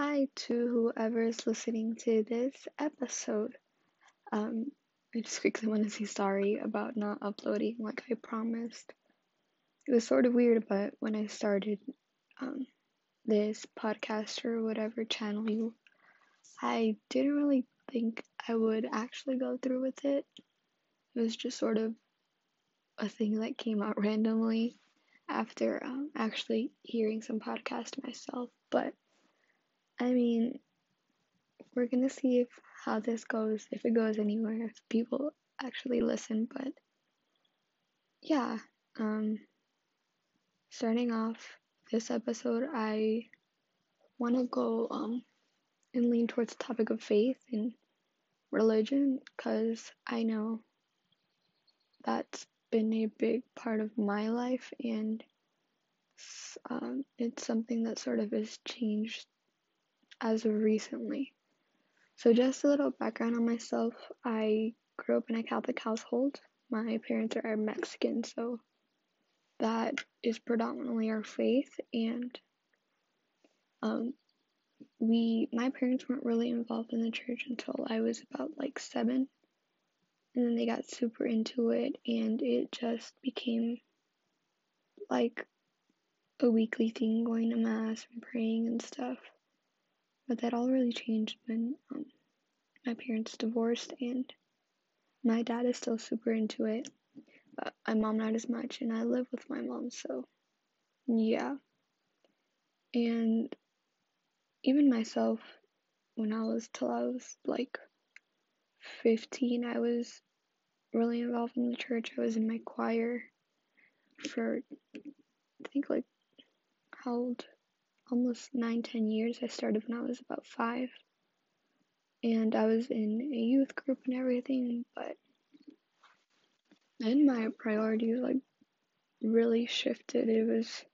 Hi to whoever is listening to this episode. Um, I just quickly want to say sorry about not uploading like I promised. It was sort of weird, but when I started um, this podcast or whatever channel you, I didn't really think I would actually go through with it. It was just sort of a thing that came out randomly after um, actually hearing some podcast myself, but I mean, we're gonna see if how this goes, if it goes anywhere, if people actually listen. But yeah, um, starting off this episode, I want to go um and lean towards the topic of faith and religion because I know that's been a big part of my life and um, it's something that sort of has changed as of recently. So, just a little background on myself I grew up in a Catholic household. My parents are Mexican, so that is predominantly our faith. And um, we, my parents weren't really involved in the church until I was about like seven. And then they got super into it, and it just became like a weekly thing going to Mass and praying and stuff. But that all really changed when um, my parents divorced and my dad is still super into it, but my mom not as much, and I live with my mom, so yeah. And even myself, when I was till I was like 15, I was really involved in the church. I was in my choir for, I think, like, how old? Almost nine, ten years. I started when I was about five. And I was in a youth group and everything, but then my priorities like really shifted. It was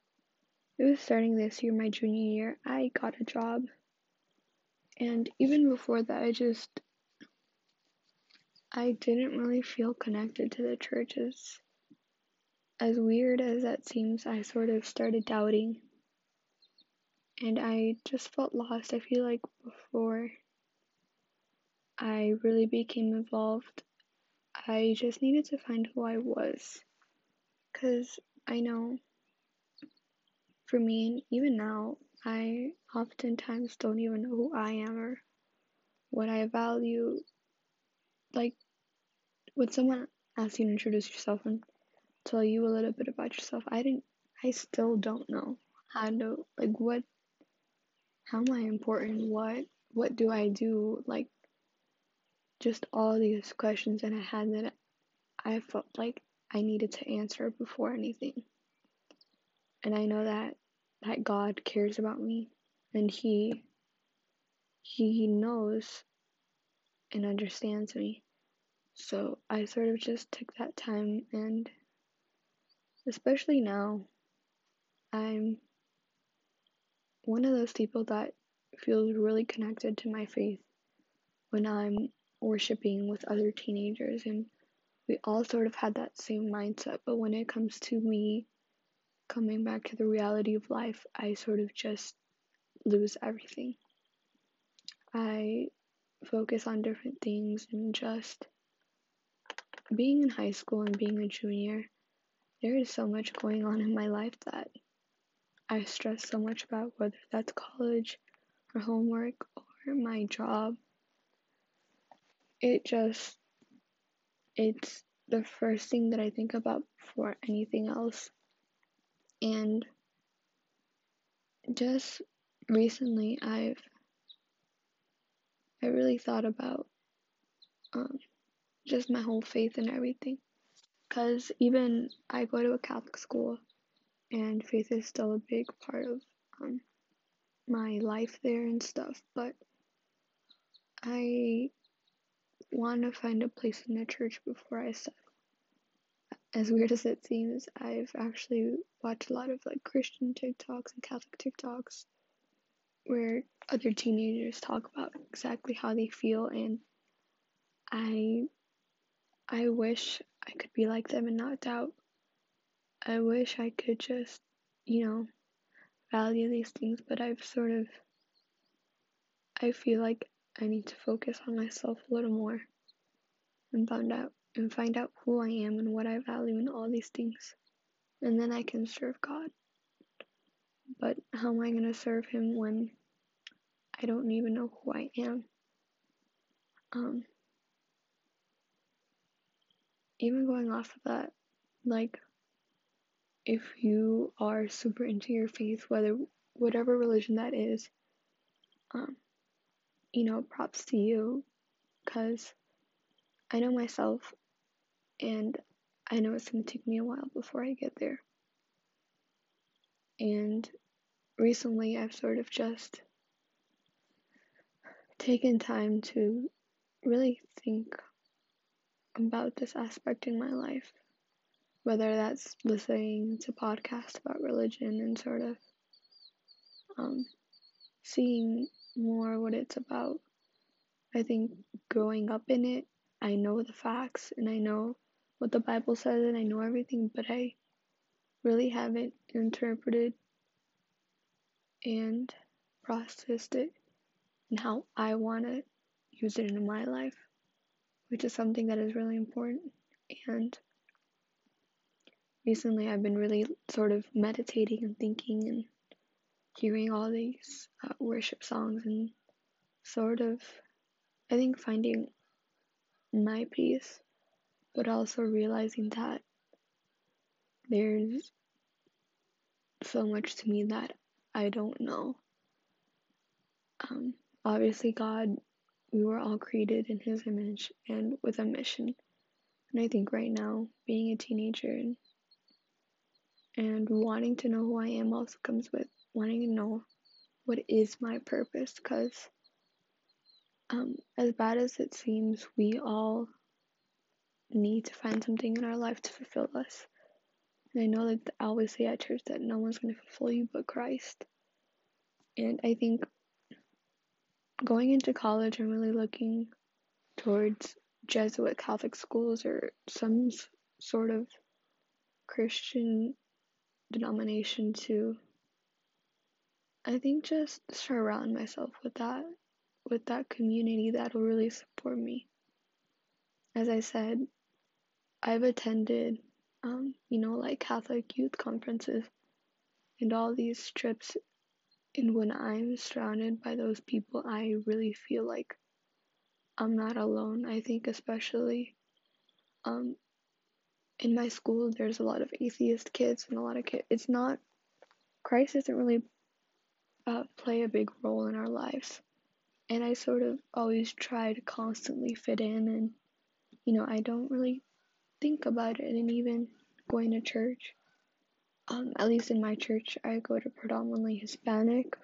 it was starting this year, my junior year. I got a job. And even before that I just I didn't really feel connected to the churches. As weird as that seems, I sort of started doubting and I just felt lost. I feel like before I really became involved, I just needed to find who I was. Because I know for me, and even now, I oftentimes don't even know who I am or what I value. Like, when someone asks you to introduce yourself and tell you a little bit about yourself, I didn't, I still don't know how to, like, what how am I important? What what do I do? Like just all these questions that I had that I felt like I needed to answer before anything. And I know that that God cares about me and he he knows and understands me. So I sort of just took that time and especially now I'm one of those people that feels really connected to my faith when I'm worshiping with other teenagers and we all sort of had that same mindset. But when it comes to me coming back to the reality of life I sort of just lose everything. I focus on different things and just being in high school and being a junior there is so much going on in my life that I stress so much about, whether that's college or homework or my job. It just, it's the first thing that I think about before anything else. And just recently, I've, I really thought about um, just my whole faith and everything. Because even I go to a Catholic school and faith is still a big part of um, my life there and stuff. But I want to find a place in the church before I settle. As weird as it seems, I've actually watched a lot of like Christian TikToks and Catholic TikToks where other teenagers talk about exactly how they feel and I I wish I could be like them and not doubt I wish I could just, you know, value these things, but I've sort of I feel like I need to focus on myself a little more and find out and find out who I am and what I value in all these things. And then I can serve God. But how am I going to serve him when I don't even know who I am? Um even going off of that, like if you are super into your faith, whether whatever religion that is, um, you know, props to you, because I know myself, and I know it's gonna take me a while before I get there. And recently, I've sort of just taken time to really think about this aspect in my life whether that's listening to podcasts about religion and sort of um, seeing more what it's about. I think growing up in it, I know the facts and I know what the Bible says and I know everything, but I really haven't interpreted and processed it and how I want to use it in my life, which is something that is really important. And recently I've been really sort of meditating and thinking and hearing all these uh, worship songs and sort of, I think, finding my peace, but also realizing that there's so much to me that I don't know. Um, obviously, God, we were all created in His image and with a mission. And I think right now, being a teenager and and wanting to know who I am also comes with wanting to know what is my purpose because um, as bad as it seems, we all need to find something in our life to fulfill us. And I know that I always say at church that no one's going to fulfill you but Christ. And I think going into college, I'm really looking towards Jesuit Catholic schools or some sort of Christian denomination to I think just surround myself with that with that community that'll really support me. As I said, I've attended um, you know, like Catholic youth conferences and all these trips and when I'm surrounded by those people I really feel like I'm not alone. I think especially um in my school there's a lot of atheist kids and a lot of kids it's not Christ doesn't really uh, play a big role in our lives. And I sort of always try to constantly fit in and you know I don't really think about it. And even going to church um, at least in my church I go to predominantly Hispanic.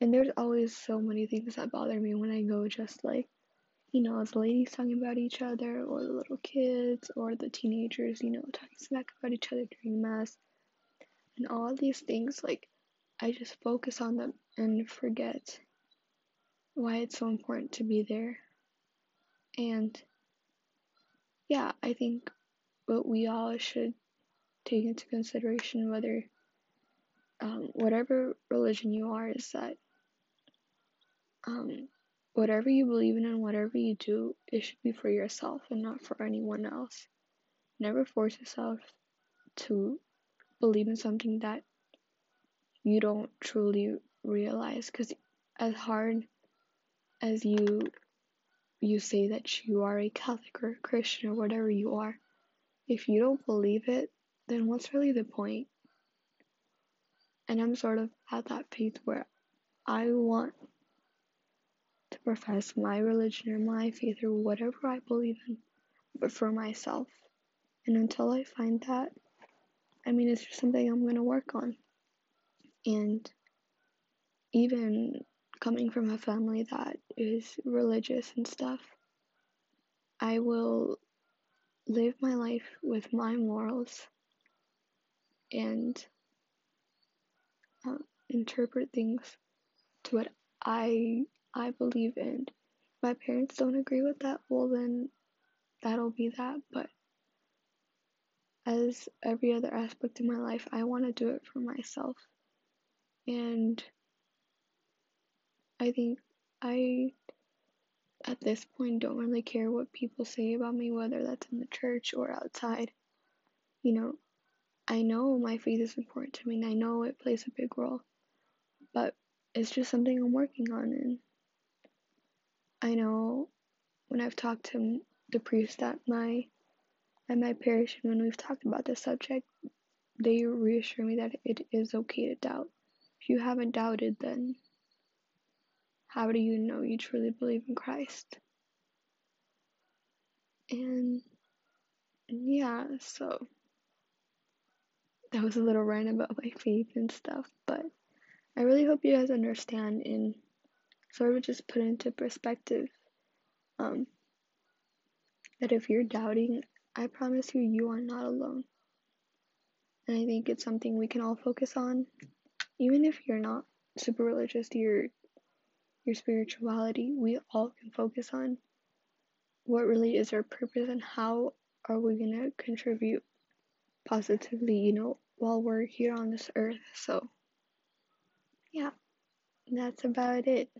And there's always so many things that bother me when I go just like you know, the ladies talking about each other, or the little kids, or the teenagers, you know, talking smack about each other during mass, and all these things, like, I just focus on them and forget why it's so important to be there. And yeah, I think what we all should take into consideration, whether um, whatever religion you are, is that um, whatever you believe in and whatever you do, it should be for yourself and not for anyone else. Never force yourself to believe in something that you don't truly realize because as hard as you you say that you are a Catholic or a Christian or whatever you are, if you don't believe it, then what's really the point? And I'm sort of at that phase where I want profess my religion or my faith or whatever I believe in, but for myself. And until I find that, I mean, it's just something I'm going to work on. And even coming from a family that is religious and stuff, I will live my life with my morals and uh, interpret things to what I I believe in. If my parents don't agree with that, well then that'll be that. But as every other aspect of my life, I want to do it for myself. And I think I, at this point, don't really care what people say about me, whether that's in the church or outside. You know, I know my faith is important to me and I know it plays a big role, but it's just something I'm working on. And I know when I've talked to the priest at my at my parish and when we've talked about this subject, they reassure me that it is okay to doubt. If you haven't doubted, then how do you know you truly believe in Christ? And yeah, so that was a little rant about my faith and stuff, but I really hope you guys understand sort of just put into perspective um, that if you're doubting, I promise you, you are not alone. And I think it's something we can all focus on, even if you're not super religious your your spirituality. We all can focus on what really is our purpose and how are we gonna contribute positively, you know, while we're here on this earth. So, yeah, that's about it.